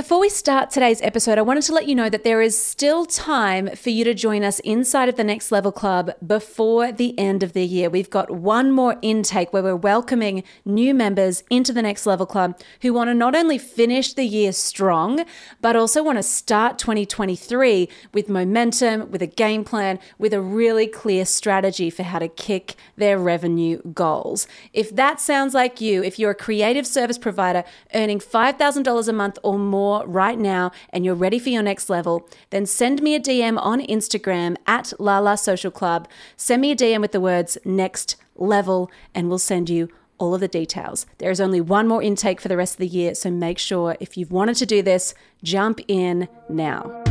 Before we start today's episode, I wanted to let you know that there is still time for you to join us inside of the Next Level Club before the end of the year. We've got one more intake where we're welcoming new members into the Next Level Club who want to not only finish the year strong, but also want to start 2023 with momentum, with a game plan, with a really clear strategy for how to kick their revenue goals. If that sounds like you, if you're a creative service provider earning $5,000 a month or more, more right now and you're ready for your next level, then send me a DM on Instagram at Lala Social Club. Send me a DM with the words next level and we'll send you all of the details. There is only one more intake for the rest of the year, so make sure if you've wanted to do this, jump in now.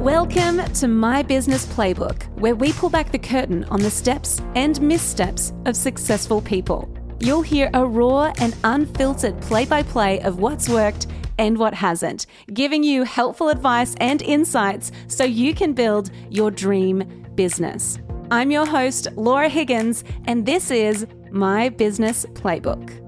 Welcome to My Business Playbook, where we pull back the curtain on the steps and missteps of successful people you'll hear a raw and unfiltered play by play of what's worked and what hasn't, giving you helpful advice and insights so you can build your dream business. I'm your host, Laura Higgins, and this is My Business Playbook.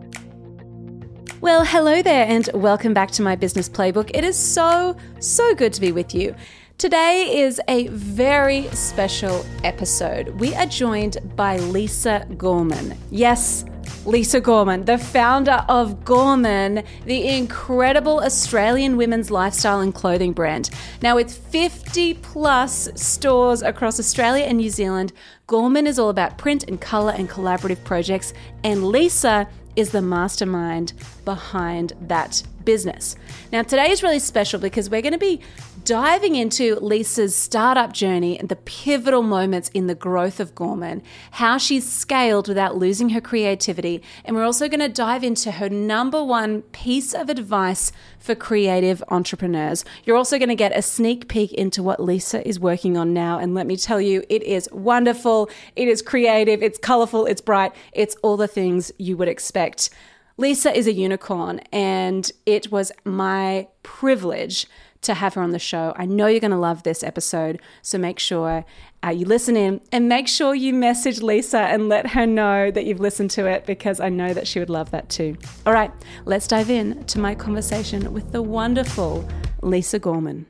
Well, hello there, and welcome back to My Business Playbook. It is so, so good to be with you. Today is a very special episode. We are joined by Lisa Gorman. Yes, Lisa Gorman, the founder of Gorman, the incredible Australian women's lifestyle and clothing brand. Now, with 50 plus stores across Australia and New Zealand, Gorman is all about print and color and collaborative projects, and Lisa is the mastermind behind that business. Now, today is really special because we're going to be diving into Lisa's startup journey and the pivotal moments in the growth of Gorman, how she's scaled without losing her creativity. And we're also going to dive into her number one piece of advice for creative entrepreneurs. You're also going to get a sneak peek into what Lisa is working on now. And let me tell you, it is wonderful, it is creative, it's colorful, it's bright, it's all the things you would expect. Lisa is a unicorn, and it was my privilege to have her on the show. I know you're going to love this episode, so make sure uh, you listen in and make sure you message Lisa and let her know that you've listened to it because I know that she would love that too. All right, let's dive in to my conversation with the wonderful Lisa Gorman.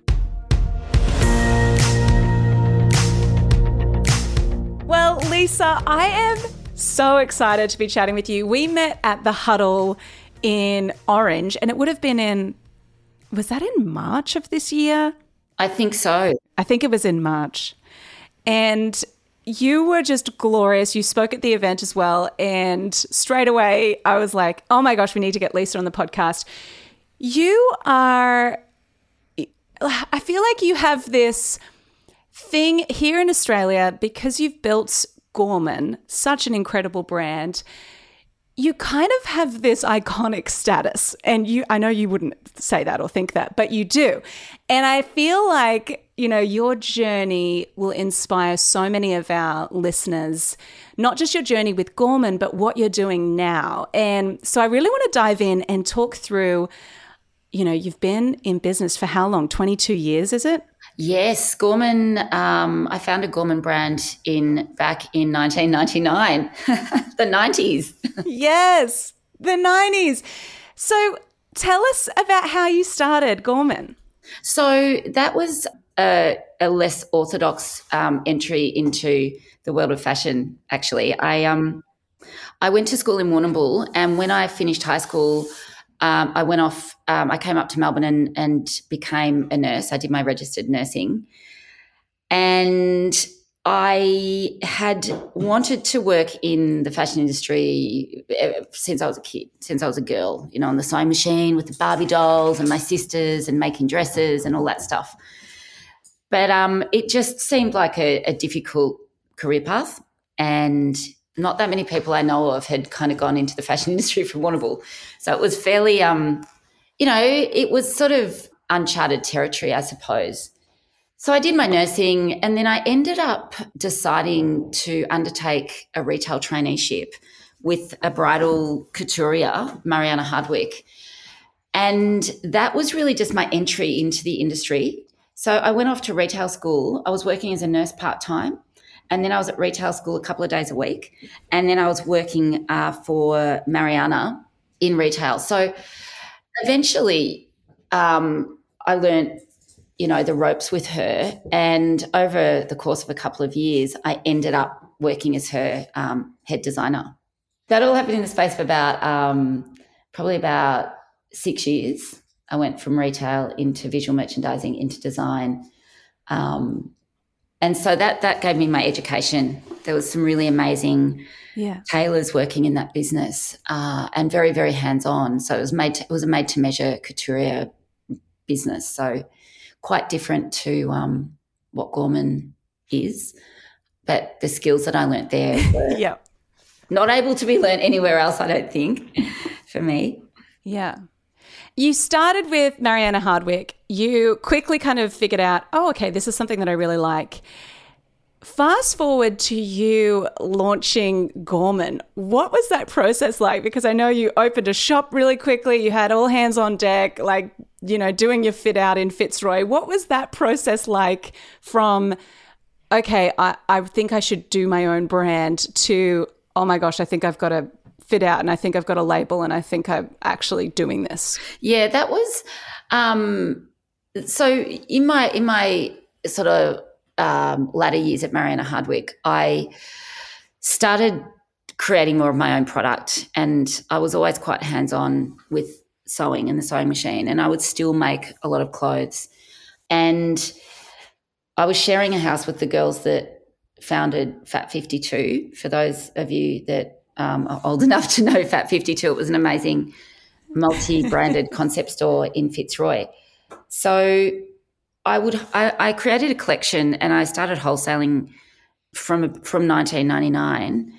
Well, Lisa, I am so excited to be chatting with you. We met at the huddle in Orange, and it would have been in was that in March of this year? I think so. I think it was in March. And you were just glorious. You spoke at the event as well. And straight away, I was like, oh my gosh, we need to get Lisa on the podcast. You are, I feel like you have this thing here in Australia because you've built Gorman, such an incredible brand you kind of have this iconic status and you I know you wouldn't say that or think that but you do. And I feel like, you know, your journey will inspire so many of our listeners, not just your journey with Gorman but what you're doing now. And so I really want to dive in and talk through you know, you've been in business for how long? 22 years, is it? Yes, Gorman. Um, I founded Gorman brand in back in 1999, the 90s. yes, the 90s. So tell us about how you started Gorman. So that was a, a less orthodox um, entry into the world of fashion. Actually, I um, I went to school in Warrnambool, and when I finished high school, um, I went off, um, I came up to Melbourne and, and became a nurse. I did my registered nursing. And I had wanted to work in the fashion industry eh, since I was a kid, since I was a girl, you know, on the sewing machine with the Barbie dolls and my sisters and making dresses and all that stuff. But um, it just seemed like a, a difficult career path. And not that many people I know of had kind of gone into the fashion industry from Warrnambool. So it was fairly, um, you know, it was sort of uncharted territory, I suppose. So I did my nursing and then I ended up deciding to undertake a retail traineeship with a bridal couturier, Mariana Hardwick. And that was really just my entry into the industry. So I went off to retail school. I was working as a nurse part time And then I was at retail school a couple of days a week. And then I was working uh, for Mariana in retail. So eventually, um, I learned, you know, the ropes with her. And over the course of a couple of years, I ended up working as her um, head designer. That all happened in the space of about um, probably about six years. I went from retail into visual merchandising into design. Um, and so that that gave me my education. There was some really amazing yeah. tailors working in that business, uh, and very very hands on. So it was made to, it was a made to measure couturier business. So quite different to um, what Gorman is, but the skills that I learnt there, yeah, not able to be learnt anywhere else. I don't think for me. Yeah. You started with Mariana Hardwick. You quickly kind of figured out, oh, okay, this is something that I really like. Fast forward to you launching Gorman. What was that process like? Because I know you opened a shop really quickly, you had all hands on deck, like, you know, doing your fit out in Fitzroy. What was that process like from, okay, I, I think I should do my own brand to, oh my gosh, I think I've got to fit out and I think I've got a label and I think I'm actually doing this. Yeah, that was um so in my in my sort of um, latter years at Mariana Hardwick, I started creating more of my own product and I was always quite hands-on with sewing and the sewing machine and I would still make a lot of clothes. And I was sharing a house with the girls that founded Fat 52 for those of you that um, old enough to know Fat 52. It was an amazing multi branded concept store in Fitzroy. So I would I, I, created a collection and I started wholesaling from from 1999,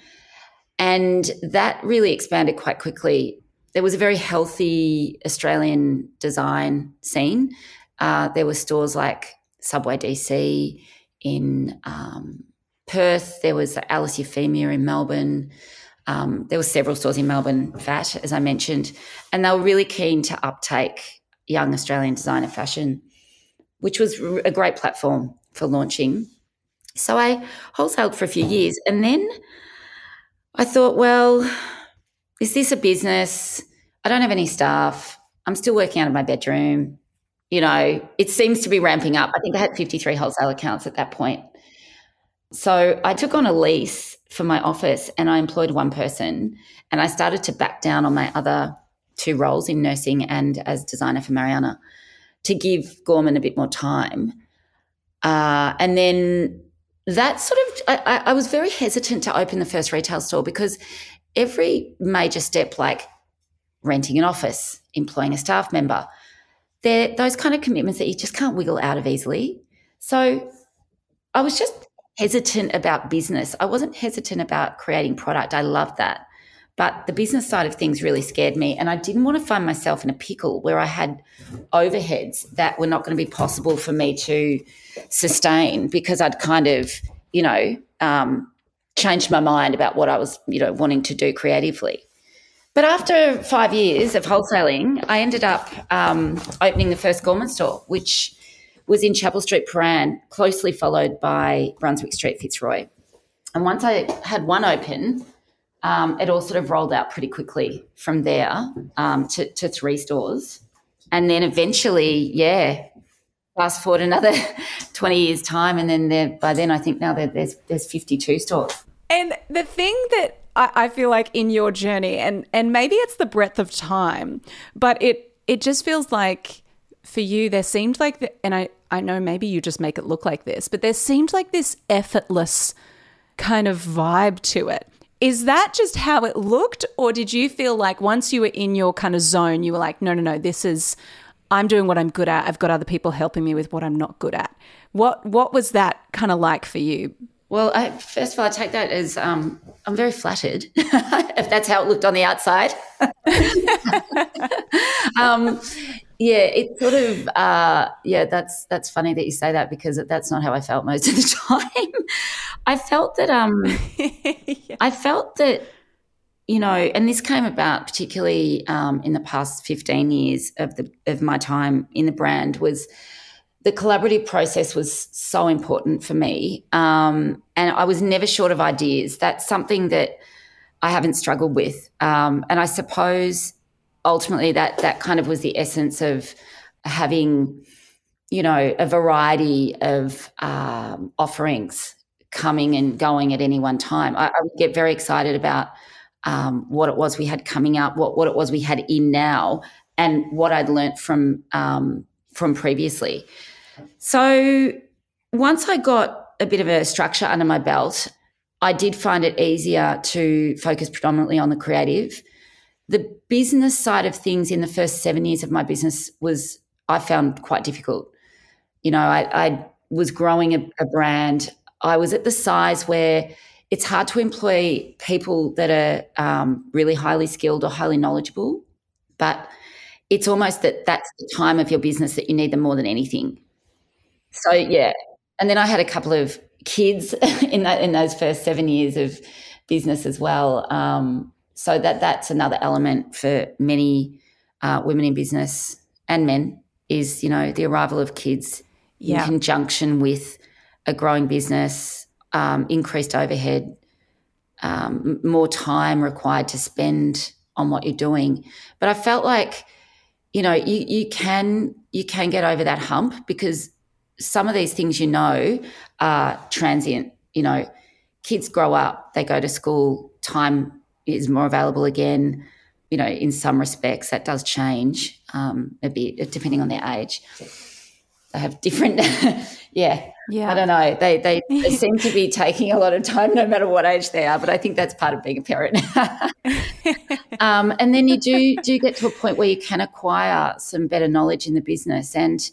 and that really expanded quite quickly. There was a very healthy Australian design scene. Uh, there were stores like Subway DC in um, Perth. There was Alice Euphemia in Melbourne. Um, there were several stores in Melbourne, Fat, as I mentioned, and they were really keen to uptake young Australian designer fashion, which was a great platform for launching. So I wholesaled for a few years, and then I thought, well, is this a business? I don't have any staff. I'm still working out of my bedroom. You know, it seems to be ramping up. I think I had 53 wholesale accounts at that point. So I took on a lease for my office and I employed one person and I started to back down on my other two roles in nursing and as designer for Mariana to give Gorman a bit more time. Uh, and then that sort of, I, I was very hesitant to open the first retail store because every major step, like renting an office, employing a staff member, they're those kind of commitments that you just can't wiggle out of easily. So I was just hesitant about business. I wasn't hesitant about creating product. I loved that. But the business side of things really scared me. And I didn't want to find myself in a pickle where I had overheads that were not going to be possible for me to sustain because I'd kind of, you know, um, changed my mind about what I was, you know, wanting to do creatively. But after five years of wholesaling, I ended up um, opening the first Gorman store, which was in Chapel Street, Prahran, closely followed by Brunswick Street, Fitzroy. And once I had one open, um, it all sort of rolled out pretty quickly from there um, to, to three stores. And then eventually, yeah, fast forward another 20 years time and then by then i think now there's there's 52 stores and the thing that I, I, feel like in your journey and and maybe it's the breadth of time but it it just feels like for you, there seemed like, the, and I, I know maybe you just make it look like this, but there seemed like this effortless kind of vibe to it. Is that just how it looked? Or did you feel like once you were in your kind of zone, you were like, no, no, no, this is, I'm doing what I'm good at. I've got other people helping me with what I'm not good at. What, what was that kind of like for you? Well, I, first of all, I take that as um, I'm very flattered if that's how it looked on the outside. um, yeah, it sort of uh, yeah. That's that's funny that you say that because that's not how I felt most of the time. I felt that um, yeah. I felt that you know, and this came about particularly um, in the past fifteen years of the of my time in the brand was the collaborative process was so important for me. Um, and I was never short of ideas. That's something that I haven't struggled with. Um, and I suppose ultimately that that kind of was the essence of having, you know, a variety of um, offerings coming and going at any one time. I, I would get very excited about um, what it was we had coming up, what what it was we had in now, and what I'd learnt from um, from previously. So once I got a bit of a structure under my belt, I did find it easier to focus predominantly on the creative. The business side of things in the first seven years of my business was I found quite difficult. You know, I, I was growing a, a brand. I was at the size where it's hard to employ people that are um, really highly skilled or highly knowledgeable, but it's almost that that's the time of your business that you need them more than anything. So yeah, and then I had a couple of kids in that in those first seven years of business as well. Um, so that that's another element for many uh, women in business and men is you know the arrival of kids yeah. in conjunction with a growing business, um, increased overhead, um, more time required to spend on what you're doing. But I felt like you know you you can you can get over that hump because some of these things you know are transient. You know, kids grow up, they go to school, time is more available again. You know, in some respects, that does change um, a bit depending on their age. They have different, yeah, yeah. I don't know. They, they, they seem to be taking a lot of time, no matter what age they are. But I think that's part of being a parent. um, and then you do do get to a point where you can acquire some better knowledge in the business and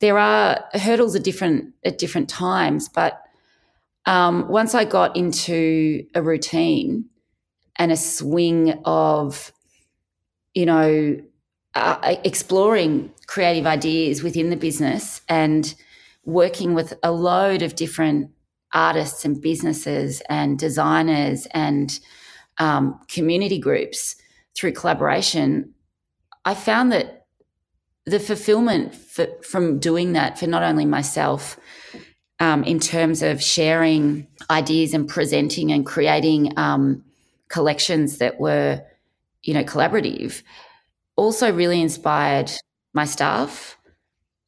there are hurdles at different at different times, but um, once I got into a routine and a swing of, you know, uh, exploring creative ideas within the business and working with a load of different artists and businesses and designers and um, community groups through collaboration, I found that the fulfillment for, from doing that for not only myself um, in terms of sharing ideas and presenting and creating um, collections that were you know collaborative also really inspired my staff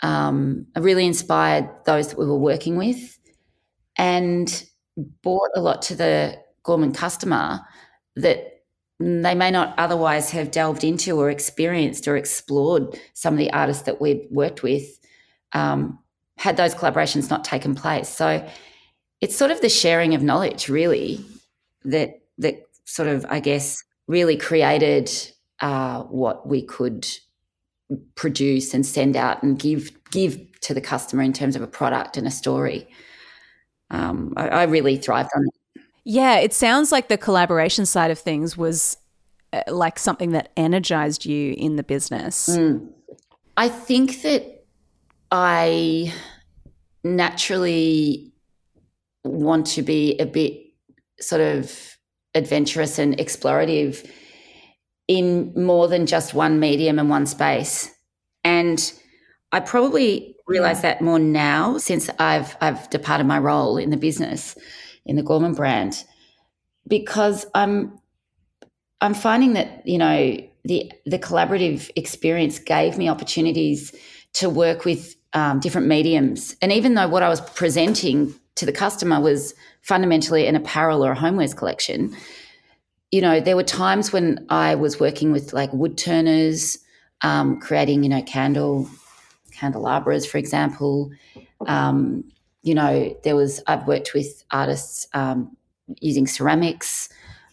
um, really inspired those that we were working with and brought a lot to the gorman customer that they may not otherwise have delved into or experienced or explored some of the artists that we've worked with um, had those collaborations not taken place. So it's sort of the sharing of knowledge, really, that that sort of, I guess, really created uh, what we could produce and send out and give give to the customer in terms of a product and a story. Um, I, I really thrived on it. Yeah, it sounds like the collaboration side of things was uh, like something that energized you in the business. Mm. I think that I naturally want to be a bit sort of adventurous and explorative in more than just one medium and one space. And I probably realize that more now since I've I've departed my role in the business in the Gorman brand because I'm I'm finding that you know the the collaborative experience gave me opportunities to work with um, different mediums, and even though what I was presenting to the customer was fundamentally an apparel or a homewares collection, you know there were times when I was working with like wood turners, um, creating you know candle candelabras, for example. Um, you know, there was I've worked with artists um, using ceramics.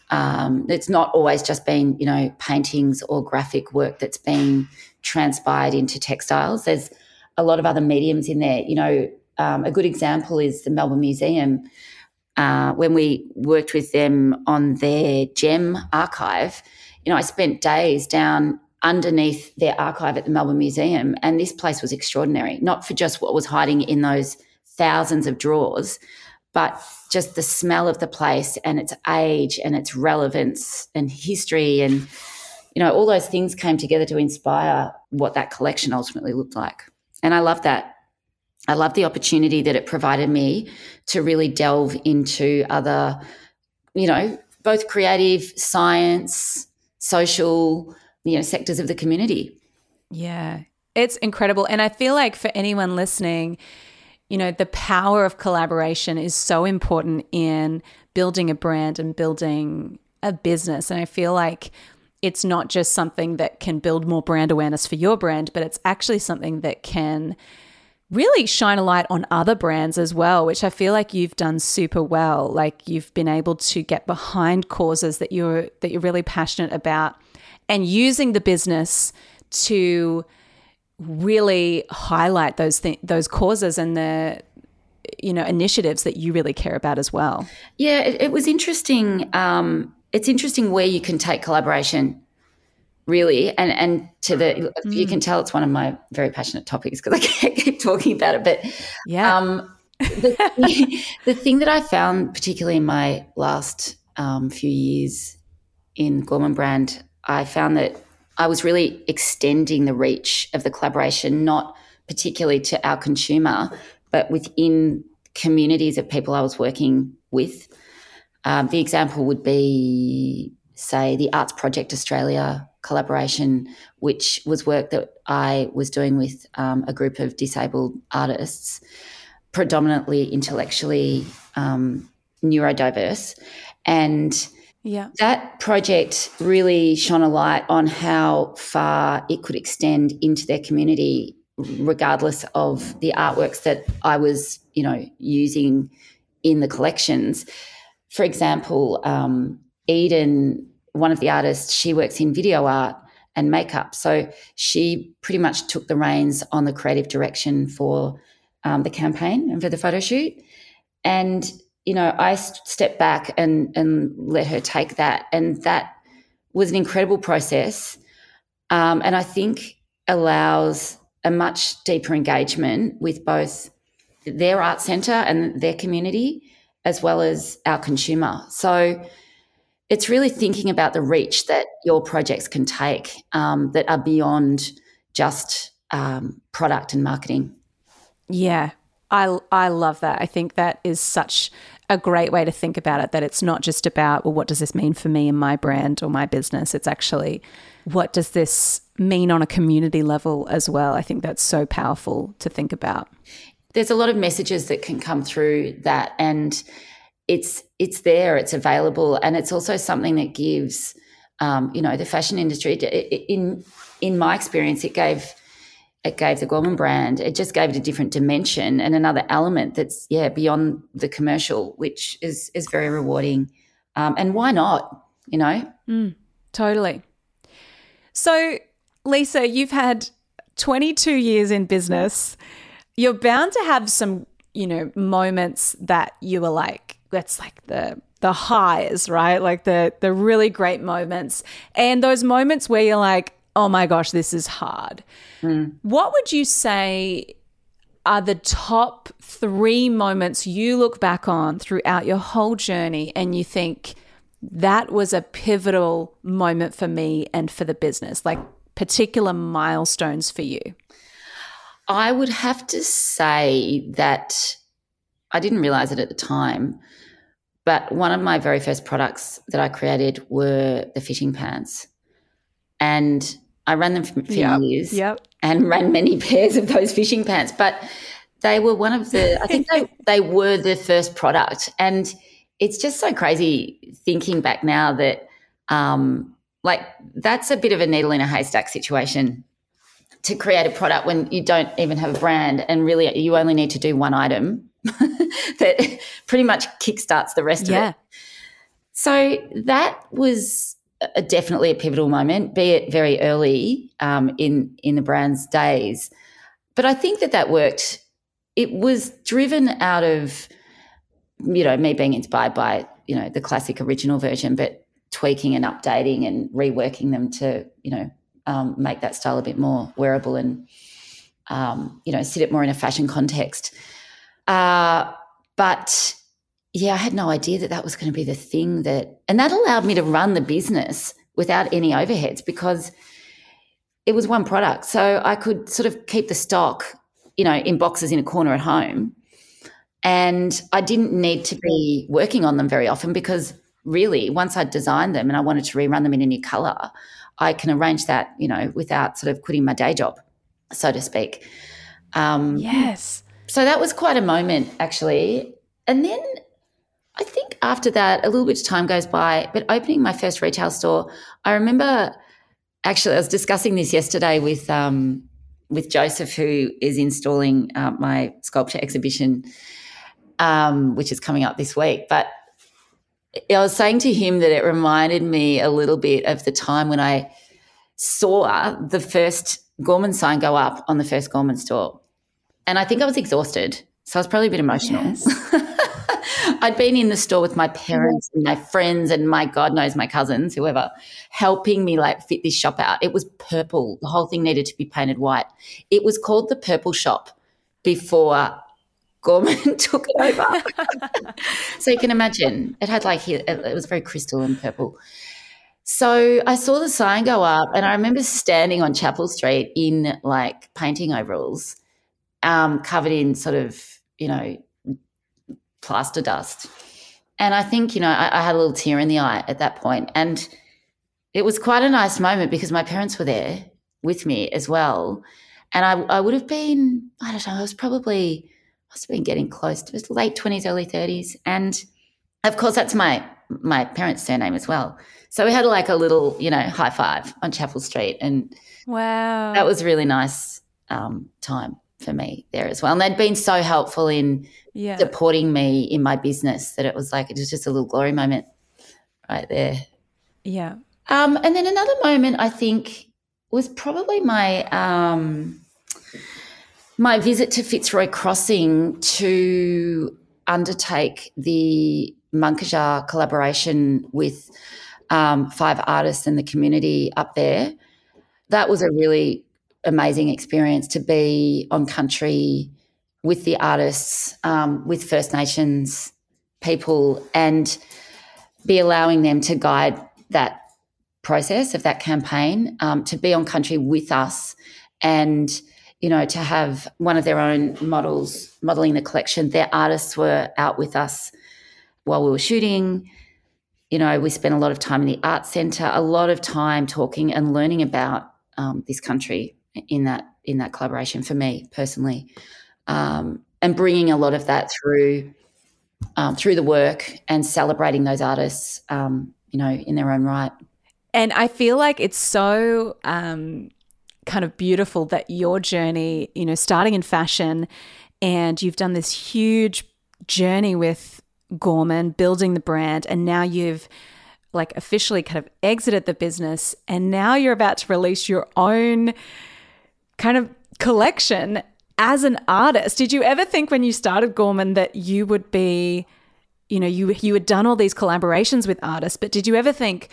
Um, it's not always just been you know paintings or graphic work that's been transpired into textiles. There's a lot of other mediums in there. You know, um, a good example is the Melbourne Museum. Uh, when we worked with them on their gem archive, you know, I spent days down underneath their archive at the Melbourne Museum, and this place was extraordinary. Not for just what was hiding in those thousands of drawers, but just the smell of the place and its age and its relevance and history and you know all those things came together to inspire what that collection ultimately looked like and i love that I love the opportunity that it provided me to really delve into other, you know, both creative, science, social, you know, sectors of the community. Yeah, it's incredible. And I feel like for anyone listening, you know, the power of collaboration is so important in building a brand and building a business. And I feel like it's not just something that can build more brand awareness for your brand, but it's actually something that can really shine a light on other brands as well, which I feel like you've done super well. Like you've been able to get behind causes that you're that you're really passionate about and using the business to really highlight those th- those causes and the you know initiatives that you really care about as well. Yeah, it, it was interesting. Um, it's interesting where you can take collaboration really and and to the mm. you can tell it's one of my very passionate topics because i keep talking about it but yeah. um, the, the, thing that i found particularly in my last um, few years in gorman brand i found that i was really extending the reach of the collaboration not particularly to our consumer but within communities of people i was working with. Um, the example would be say the arts project australia collaboration, which was work that I was doing with um, a group of disabled artists, predominantly intellectually um, neurodiverse. And yeah. that project really shone a light on how far it could extend into their community, regardless of the artworks that I was, you know, using in the collections. For example, um, Eden one of the artists, she works in video art and makeup. So she pretty much took the reins on the creative direction for um, the campaign and for the photo shoot. And, you know, I stepped back and, and let her take that. And that was an incredible process. Um, and I think allows a much deeper engagement with both their art centre and their community, as well as our consumer. So, it's really thinking about the reach that your projects can take um, that are beyond just um, product and marketing. Yeah, I, I love that. I think that is such a great way to think about it that it's not just about, well, what does this mean for me and my brand or my business? It's actually, what does this mean on a community level as well? I think that's so powerful to think about. There's a lot of messages that can come through that. And it's it's there, it's available, and it's also something that gives, um, you know, the fashion industry. In in my experience, it gave it gave the Gorman brand. It just gave it a different dimension and another element that's yeah beyond the commercial, which is is very rewarding. Um, and why not? You know, mm, totally. So, Lisa, you've had 22 years in business. You're bound to have some, you know, moments that you were like, that's like the the highs, right? Like the the really great moments and those moments where you're like, "Oh my gosh, this is hard." Mm. What would you say are the top 3 moments you look back on throughout your whole journey and you think that was a pivotal moment for me and for the business? Like particular milestones for you? I would have to say that I didn't realize it at the time, but one of my very first products that I created were the fishing pants. And I ran them for yep, years yep. and ran many pairs of those fishing pants. But they were one of the, I think they, they were the first product. And it's just so crazy thinking back now that, um, like, that's a bit of a needle in a haystack situation to create a product when you don't even have a brand and really you only need to do one item that pretty much kickstarts the rest yeah. of it. So that was a, definitely a pivotal moment, be it very early um, in in the brand's days. But I think that that worked. It was driven out of you know me being inspired by you know the classic original version, but tweaking and updating and reworking them to you know um, make that style a bit more wearable and um, you know sit it more in a fashion context. Uh, but yeah, I had no idea that that was going to be the thing that, and that allowed me to run the business without any overheads because it was one product. So I could sort of keep the stock you know, in boxes in a corner at home. And I didn't need to be working on them very often because really, once I'd designed them and I wanted to rerun them in a new color, I can arrange that, you know, without sort of quitting my day job, so to speak. Um, yes. So that was quite a moment, actually. And then I think after that, a little bit of time goes by, but opening my first retail store, I remember actually, I was discussing this yesterday with um, with Joseph, who is installing uh, my sculpture exhibition, um, which is coming up this week. But I was saying to him that it reminded me a little bit of the time when I saw the first Gorman sign go up on the first Gorman store. And I think I was exhausted. So I was probably a bit emotional. Yes. I'd been in the store with my parents and my friends and my God knows my cousins, whoever, helping me like fit this shop out. It was purple. The whole thing needed to be painted white. It was called the Purple Shop before Gorman took it over. so you can imagine it had like it was very crystal and purple. So I saw the sign go up, and I remember standing on Chapel Street in like painting overalls, um, covered in sort of you know plaster dust. And I think you know I, I had a little tear in the eye at that point, and it was quite a nice moment because my parents were there with me as well, and I, I would have been I don't know I was probably must have been getting close to his late 20s, early 30s. And of course, that's my my parents' surname as well. So we had like a little, you know, high five on Chapel Street. And wow, that was really nice um, time for me there as well. And they'd been so helpful in yeah. supporting me in my business that it was like, it was just a little glory moment right there. Yeah. Um, and then another moment I think was probably my um, my visit to Fitzroy Crossing to undertake the Mangkaja collaboration with um, five artists in the community up there. That was a really amazing experience to be on country with the artists, um, with First Nations people, and be allowing them to guide that process of that campaign, um, to be on country with us and you know, to have one of their own models modeling the collection. Their artists were out with us while we were shooting. You know, we spent a lot of time in the art centre, a lot of time talking and learning about um, this country in that in that collaboration for me personally, um, and bringing a lot of that through um, through the work and celebrating those artists, um, you know, in their own right. And I feel like it's so um, kind of beautiful that your journey, you know, starting in fashion and you've done this huge journey with Gorman, building the brand, and now you've like officially kind of exited the business and now you're about to release your own kind of collection as an artist. Did you ever think when you started Gorman that you would be, you know, you you had done all these collaborations with artists, but did you ever think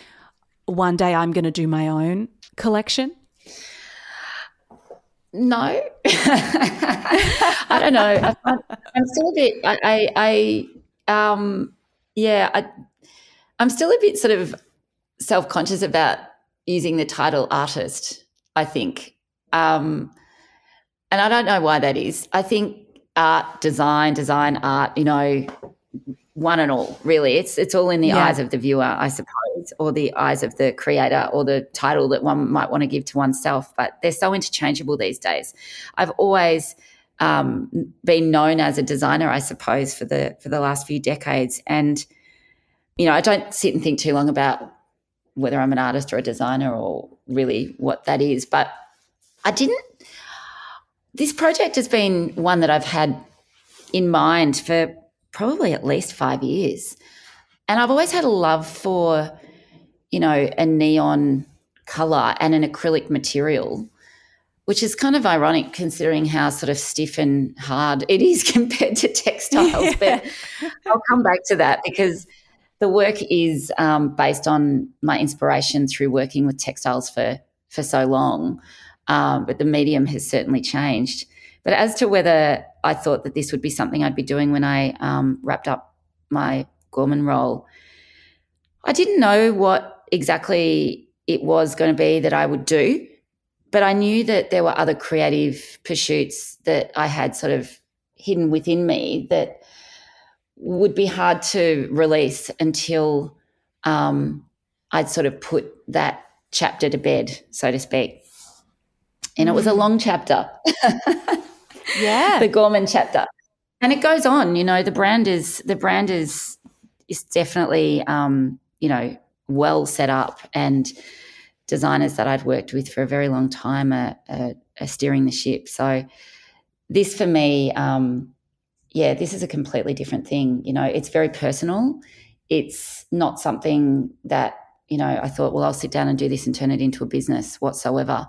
one day I'm going to do my own collection? No, I don't know. I, am still a bit. I, I, I um, yeah, I, I'm still a bit sort of self conscious about using the title artist. I think, um, and I don't know why that is. I think art, design, design, art. You know, one and all. Really, it's it's all in the yeah. eyes of the viewer, I suppose or the eyes of the creator or the title that one might want to give to oneself. But they're so interchangeable these days. I've always um, been known as a designer, I suppose, for the for the last few decades, and you know, I don't sit and think too long about whether I'm an artist or a designer or really what that is. But I didn't. This project has been one that I've had in mind for probably at least five years. And I've always had a love for you know, a neon color and an acrylic material, which is kind of ironic considering how sort of stiff and hard it is compared to textiles. Yeah. But I'll come back to that because the work is um, based on my inspiration through working with textiles for for so long. Um, but the medium has certainly changed. But as to whether I thought that this would be something I'd be doing when I um, wrapped up my Gorman role, I didn't know what exactly it was going to be that I would do. but I knew that there were other creative pursuits that I had sort of hidden within me that would be hard to release until um, I'd sort of put that chapter to bed, so to speak. And it was a mm. long chapter. yeah. The Gorman chapter. And it goes on, you know, the brand is the brand is is definitely um, you know, well set up and designers that I'd worked with for a very long time are, are, are steering the ship. So this for me, um, yeah, this is a completely different thing. You know, it's very personal. It's not something that, you know, I thought, well, I'll sit down and do this and turn it into a business whatsoever.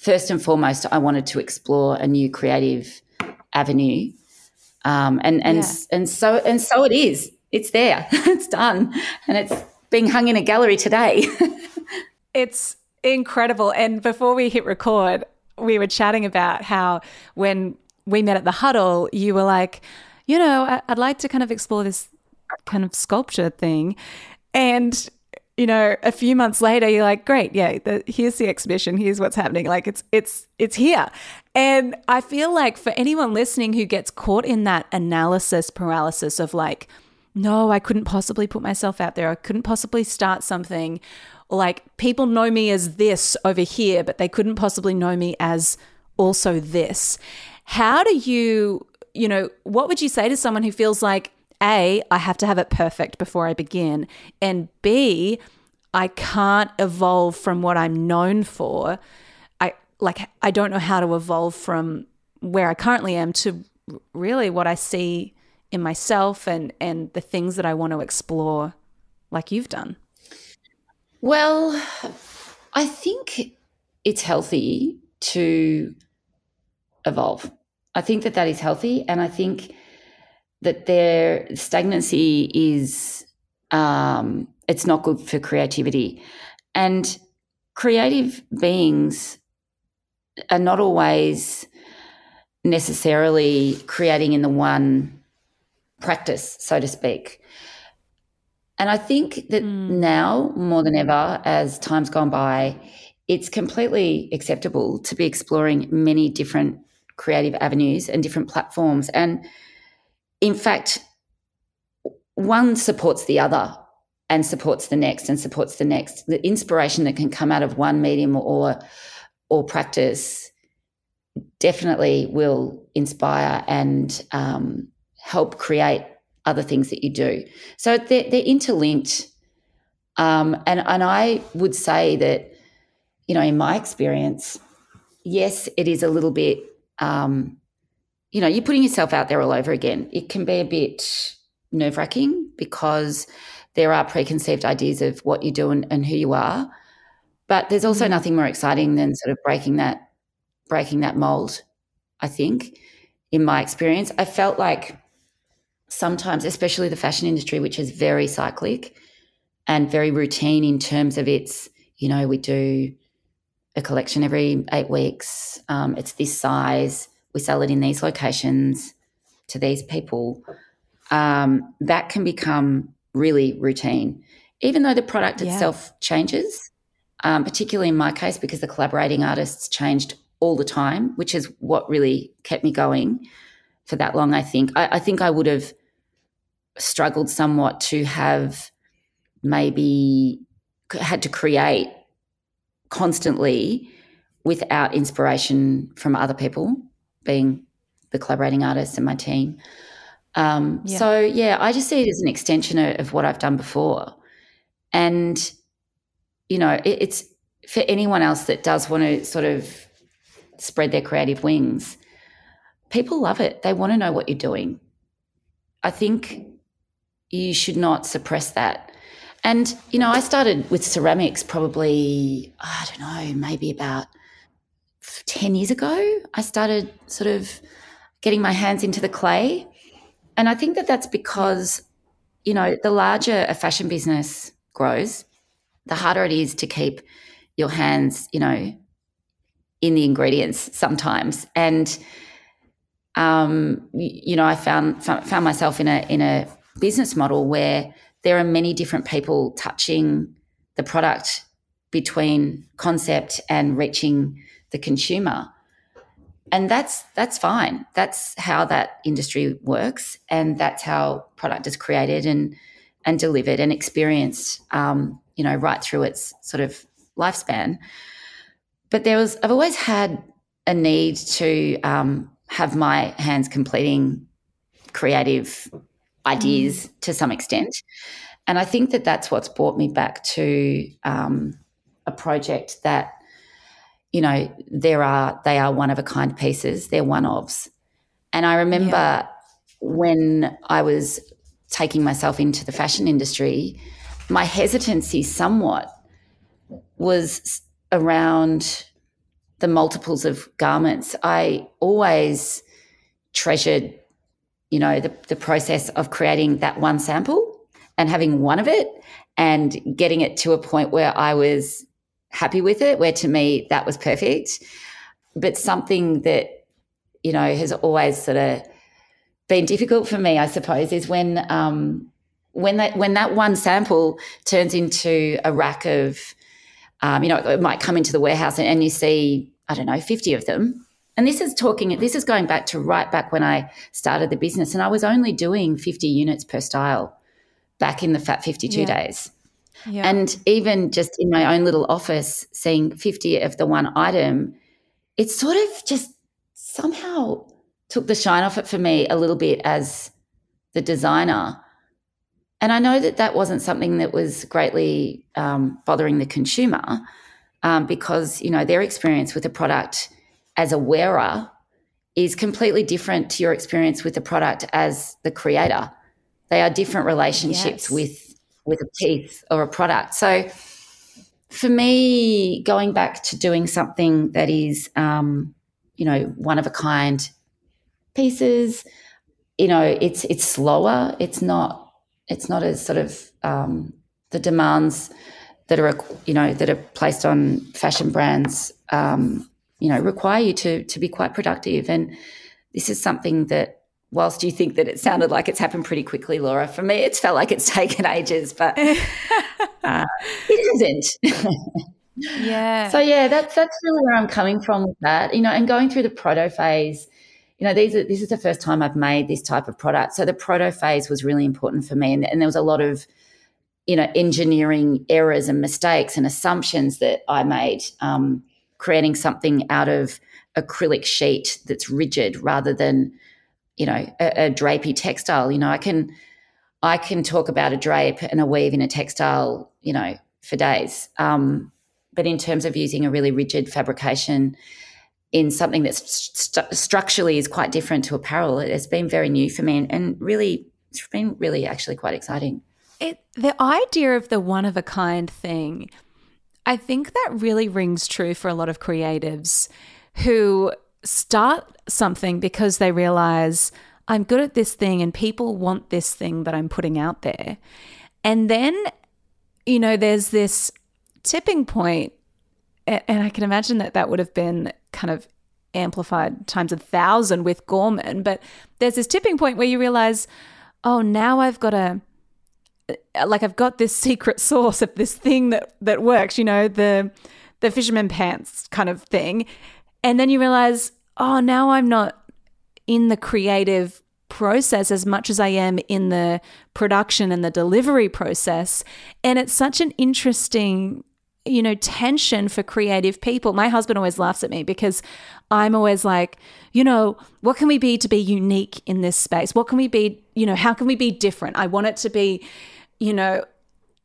First and foremost, I wanted to explore a new creative avenue. Um, and and yeah. and so and so it is. It's there. it's done. And it's being hung in a gallery today. it's incredible. And before we hit record, we were chatting about how when we met at the huddle, you were like, you know, I'd like to kind of explore this kind of sculpture thing. And you know, a few months later, you're like, great, yeah, the, here's the exhibition, here's what's happening. Like it's it's it's here. And I feel like for anyone listening who gets caught in that analysis paralysis of like, no, I couldn't possibly put myself out there, I couldn't possibly start something, like people know me as this over here, but they couldn't possibly know me as also this. How do you, you know, what would you say to someone who feels like, A, I have to have it perfect before I begin, and B, I can't evolve from what I'm known for. I like I don't know how to evolve from where I currently am to really what I see in myself and and the things that I want to explore like you've done. Well, I think it's healthy to evolve. I think that that is healthy, and I think that their stagnancy is um, it's not good for creativity, and creative beings are not always necessarily creating in the one practice, so to speak. And I think that mm. now, more than ever, as time's gone by, it's completely acceptable to be exploring many different creative avenues and different platforms. And in fact, one supports the other and supports the next and supports the next. The inspiration that can come out of one medium or or practice definitely will inspire and um, help create other things that you do. So they're, they're interlinked. Um, and, and I would say that, you know, in my experience, yes, it is a little bit, um, you know, you're putting yourself out there all over again. It can be a bit nerve wracking because there are preconceived ideas of what you do and, and who you are. But there's also mm-hmm. nothing more exciting than sort of breaking that breaking that mold, I think, in my experience. I felt like sometimes, especially the fashion industry, which is very cyclic and very routine in terms of its, you know, we do a collection every eight weeks. Um, it's this size. We sell it in these locations to these people. Um, that can become really routine, even though the product yeah. itself changes. Um, particularly in my case, because the collaborating artists changed all the time, which is what really kept me going for that long. I think I, I think I would have struggled somewhat to have maybe had to create constantly without inspiration from other people, being the collaborating artists and my team. Um, yeah. So, yeah, I just see it as an extension of, of what I've done before. And, you know, it, it's for anyone else that does want to sort of spread their creative wings, people love it. They want to know what you're doing. I think you should not suppress that. And, you know, I started with ceramics probably, I don't know, maybe about 10 years ago. I started sort of getting my hands into the clay. And I think that that's because, you know, the larger a fashion business grows, the harder it is to keep your hands, you know, in the ingredients sometimes. And, um, you know, I found found myself in a in a business model where there are many different people touching the product between concept and reaching the consumer. And that's that's fine. That's how that industry works and that's how product is created and and delivered and experienced um, you know right through its sort of lifespan. But there was i've always had a need to um, have my hands completing creative ideas mm. to some extent. And i think that that's what's brought me back to um, a project that you know, there are they are one of a kind pieces. They're one ofs. And I remember yeah. when I was taking myself into the fashion industry, my hesitancy somewhat was around the multiples of garments. I always treasured, you know, the, the process of creating that one sample and having one of it and getting it to a point where I was happy with it, where to me that was perfect. But something that, you know, has always sort of been difficult for me, I suppose, is when um, when that when that one sample turns into a rack of, um, you know, it might come into the warehouse and, and you see, I don't know, fifty of them. And this is talking. This is going back to right back when I started the business, and I was only doing fifty units per style back in the Fat Fifty Two yeah. days. Yeah. And even just in my own little office, seeing 50 of the one item, it sort of just somehow took the shine off it for me a little bit as the designer. And I know that that wasn't something that was greatly um, bothering the consumer um, because, you know, their experience with the product as a wearer is completely different to your experience with the product as the creator. They are different relationships yes. with with a piece or a product. So for me, going back to doing something that is, um, you know, one of a kind pieces, you know, it's it's slower. It's not it's not as sort of um, the demands that are you know that are placed on fashion brands. Um, you know, require you to to be quite productive, and this is something that whilst you think that it sounded like it's happened pretty quickly, Laura, for me, it's felt like it's taken ages, but uh, it hasn't. yeah. So yeah, that's that's really where I'm coming from with that. You know, and going through the proto phase. You know, these are, this is the first time I've made this type of product. So the proto phase was really important for me, and, and there was a lot of you know engineering errors and mistakes and assumptions that I made, um, creating something out of acrylic sheet that's rigid rather than you know, a, a drapey textile. You know, I can I can talk about a drape and a weave in a textile, you know, for days. Um, but in terms of using a really rigid fabrication in something that st- structurally is quite different to apparel, it has been very new for me and, and really, it's been really actually quite exciting. It, the idea of the one of a kind thing, I think that really rings true for a lot of creatives who start something because they realize I'm good at this thing and people want this thing that I'm putting out there. And then, you know, there's this tipping point, and I can imagine that that would have been kind of amplified times a thousand with Gorman. But there's this tipping point where you realize, oh, now I've got a uh, like I've got this secret sauce of this thing that that works. You know, the the fisherman pants kind of thing. And then you realize, oh, now I'm not in the creative process as much as I am in the production and the delivery process. And it's such an interesting, you know, tension for creative people. My husband always laughs at me because I'm always like, you know, what can we be to be unique in this space? What can we be, you know, how can we be different? I want it to be, you know,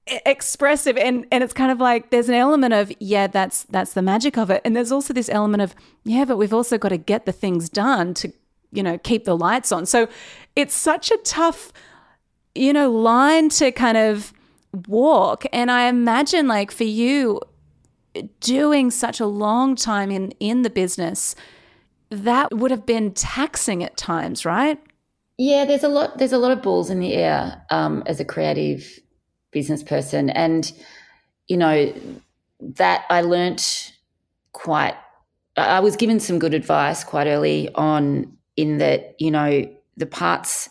expressive and and it's kind of like there's an element of yeah that's that's the magic of it. And there's also this element of yeah but we've also got to get the things done to you know keep the lights on. So it's such a tough you know line to kind of walk. And i imagine like for you doing such a long time in in the business that would have been taxing at times right? Yeah there's a lot there's a lot of balls in the air um, as a creative business person. And, you know, that I learnt quite, I was given some good advice quite early on in that, you know, the parts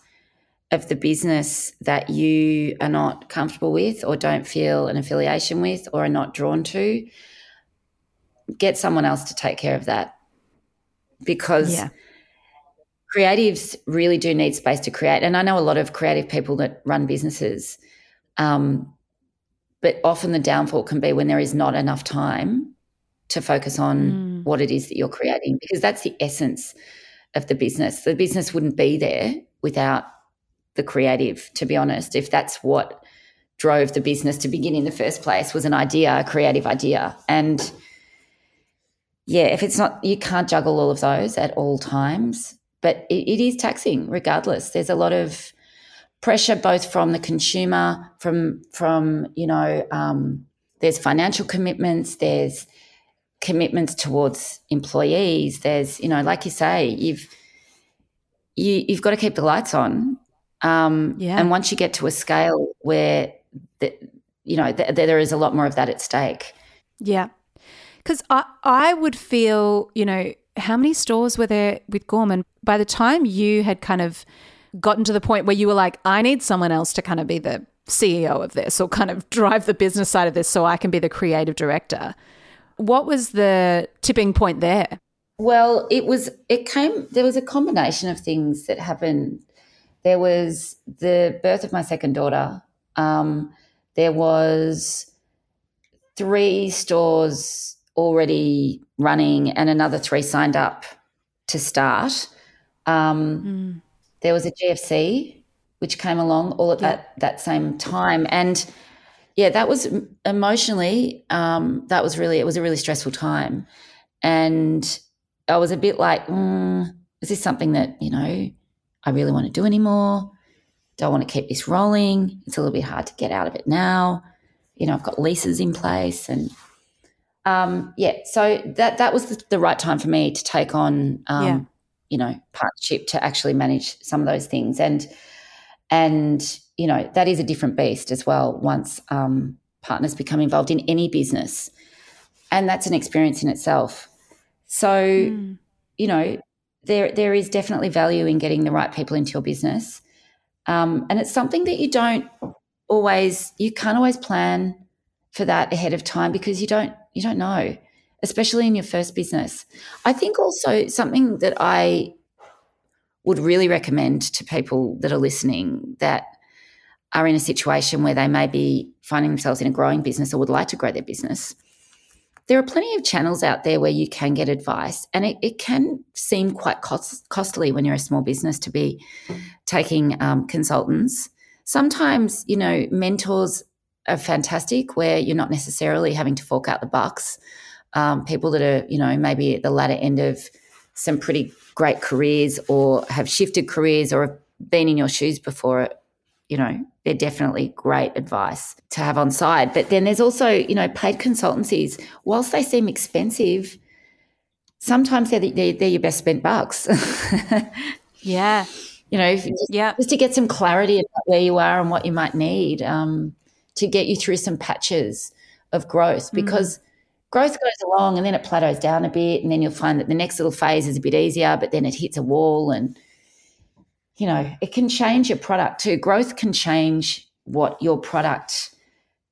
of the business that you are not comfortable with or don't feel an affiliation with or are not drawn to, get someone else to take care of that. Because yeah. creatives really do need space to create. And I know a lot of creative people that run businesses, um, but often the downfall can be when there is not enough time to focus on mm. what it is that you're creating, because that's the essence of the business. The business wouldn't be there without the creative, to be honest, if that's what drove the business to begin in the first place was an idea, a creative idea. And yeah, if it's not, you can't juggle all of those at all times, but it, it is taxing regardless. There's a lot of pressure both from the consumer, from, from, you know, um, there's financial commitments, there's commitments towards employees. There's, you know, like you say, you've, you, you've got to keep the lights on um, yeah. And once you get to a scale where, the, you know, th- there is a lot more of that at stake. Yeah. Because I, I would feel, you know, how many stores were there with Gorman? By the time you had kind of gotten to the point where you were like, I need someone else to kind of be the CEO of this or kind of drive the business side of this so I can be the creative director. What was the tipping point there? Well, it was, it came, there was a combination of things that happened there was the birth of my second daughter. Um, there was three stores already running and another three signed up to start. Um, mm. There was a GFC which came along all at yeah. that that same time, and yeah, that was emotionally um, that was really it was a really stressful time, and I was a bit like, mm, is this something that you know I really want to do anymore. Don't want to keep this rolling. It's a little bit hard to get out of it now. You know, I've got leases in place and um, yeah, so that that was the, the, right time for me to take on um. You know, partnership to actually manage some of those things. And and you know, that is a different beast as well once um, partners become involved in any business. And that's an experience in itself. So, mm. you know, there there is definitely value in getting the right people into your business, um, and it's something that you don't always you can't always plan for that ahead of time because you don't you don't know, especially in your first business. I think also something that I would really recommend to people that are listening that are in a situation where they may be finding themselves in a growing business or would like to grow their business there are plenty of channels out there where you can get advice, and it, it can seem quite cost, costly when you're a small business to be taking um, consultants. Sometimes, you know, mentors are fantastic where you're not necessarily having to fork out the bucks. Um, people that are, you know, maybe at the latter end of some pretty great careers or have shifted careers or have been in your shoes before you know, they're definitely great advice to have on side. But then there's also, you know, paid consultancies. Whilst they seem expensive, sometimes they're, they're, they're your best spent bucks. yeah. You know, just, yeah. just to get some clarity about where you are and what you might need um, to get you through some patches of growth mm. because mm. Growth goes along and then it plateaus down a bit and then you'll find that the next little phase is a bit easier, but then it hits a wall and – you know, it can change your product too. Growth can change what your product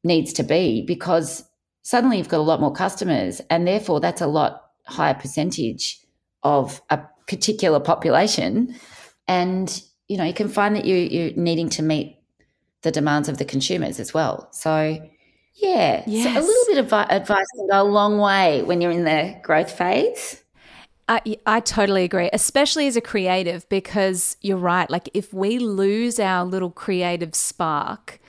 needs to be because suddenly you've got a lot more customers and therefore that's a lot higher percentage of a particular population and you know you can find that you you're needing to meet the demands of the consumers as well so yeah yes. so a little bit of advice can go a long way when you're in the growth phase I, I totally agree, especially as a creative, because you're right. Like, if we lose our little creative spark,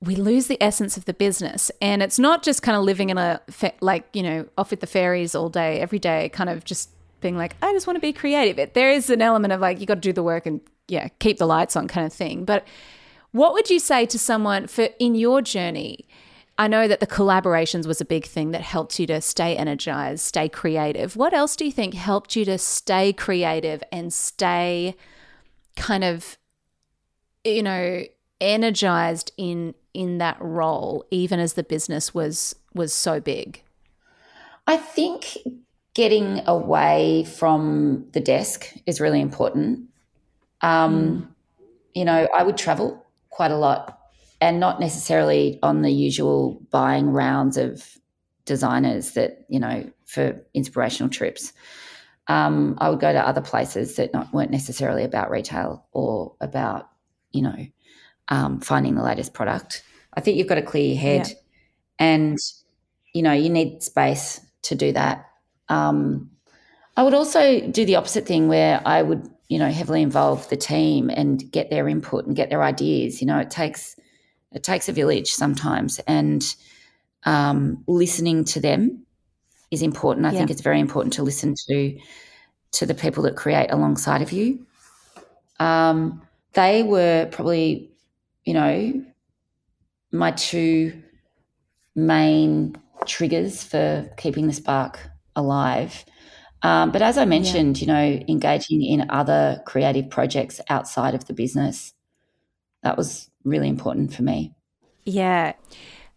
we lose the essence of the business. And it's not just kind of living in a, like, you know, off with the fairies all day, every day, kind of just being like, I just want to be creative. It, there is an element of like, you got to do the work and, yeah, keep the lights on kind of thing. But what would you say to someone for in your journey? I know that the collaborations was a big thing that helped you to stay energized, stay creative. What else do you think helped you to stay creative and stay kind of you know energized in in that role even as the business was was so big? I think getting away from the desk is really important. Um, mm. you know, I would travel quite a lot and not necessarily on the usual buying rounds of designers that, you know, for inspirational trips. Um, I would go to other places that not, weren't necessarily about retail or about, you know, um, finding the latest product. I think you've got to clear your head yeah. and, you know, you need space to do that. Um, I would also do the opposite thing where I would, you know, heavily involve the team and get their input and get their ideas. You know, it takes it takes a village sometimes, and um, listening to them is important. I yeah. think it's very important to listen to to the people that create alongside of you. Um, they were probably, you know, my two main triggers for keeping the spark alive. Um, but as I mentioned, yeah. you know, engaging in other creative projects outside of the business, that was really important for me. Yeah.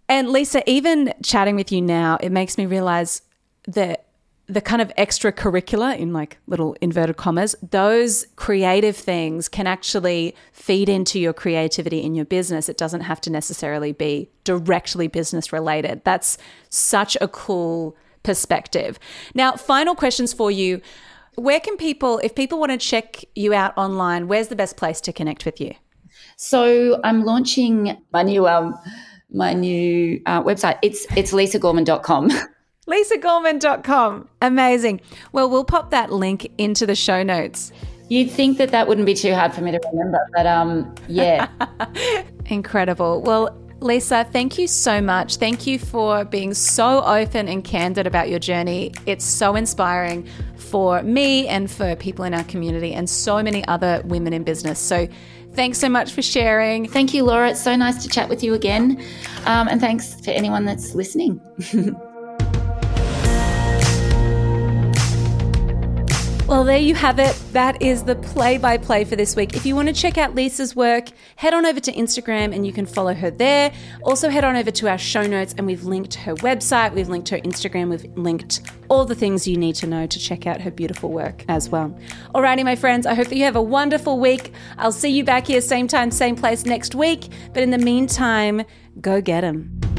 And Lisa, even chatting with you now, it makes me realize that the kind of extracurricular in like little inverted commas, those creative things can actually feed into your creativity in your business. It doesn't have to necessarily be directly business related. That's such a cool perspective. Now, final questions for you. Where can people, if people want to check you out online, where's the best place to connect with you? So I'm launching my new um my new uh, website. It's it's lisagorman.com. lisagorman.com. Amazing. Well, we'll pop that link into the show notes. You'd think that that wouldn't be too hard for me to remember, but um, yeah. Incredible. Well, Lisa, thank you so much. Thank you for being so open and candid about your journey. It's so inspiring for me and for people in our community and so many other women in business. So, thanks so much for sharing. Thank you, Laura. It's so nice to chat with you again. Um, and thanks to anyone that's listening. Well, there you have it. That is the play by play for this week. If you want to check out Lisa's work, head on over to Instagram and you can follow her there. Also, head on over to our show notes and we've linked her website, we've linked her Instagram, we've linked all the things you need to know to check out her beautiful work as well. Alrighty, my friends, I hope that you have a wonderful week. I'll see you back here, same time, same place next week. But in the meantime, go get them.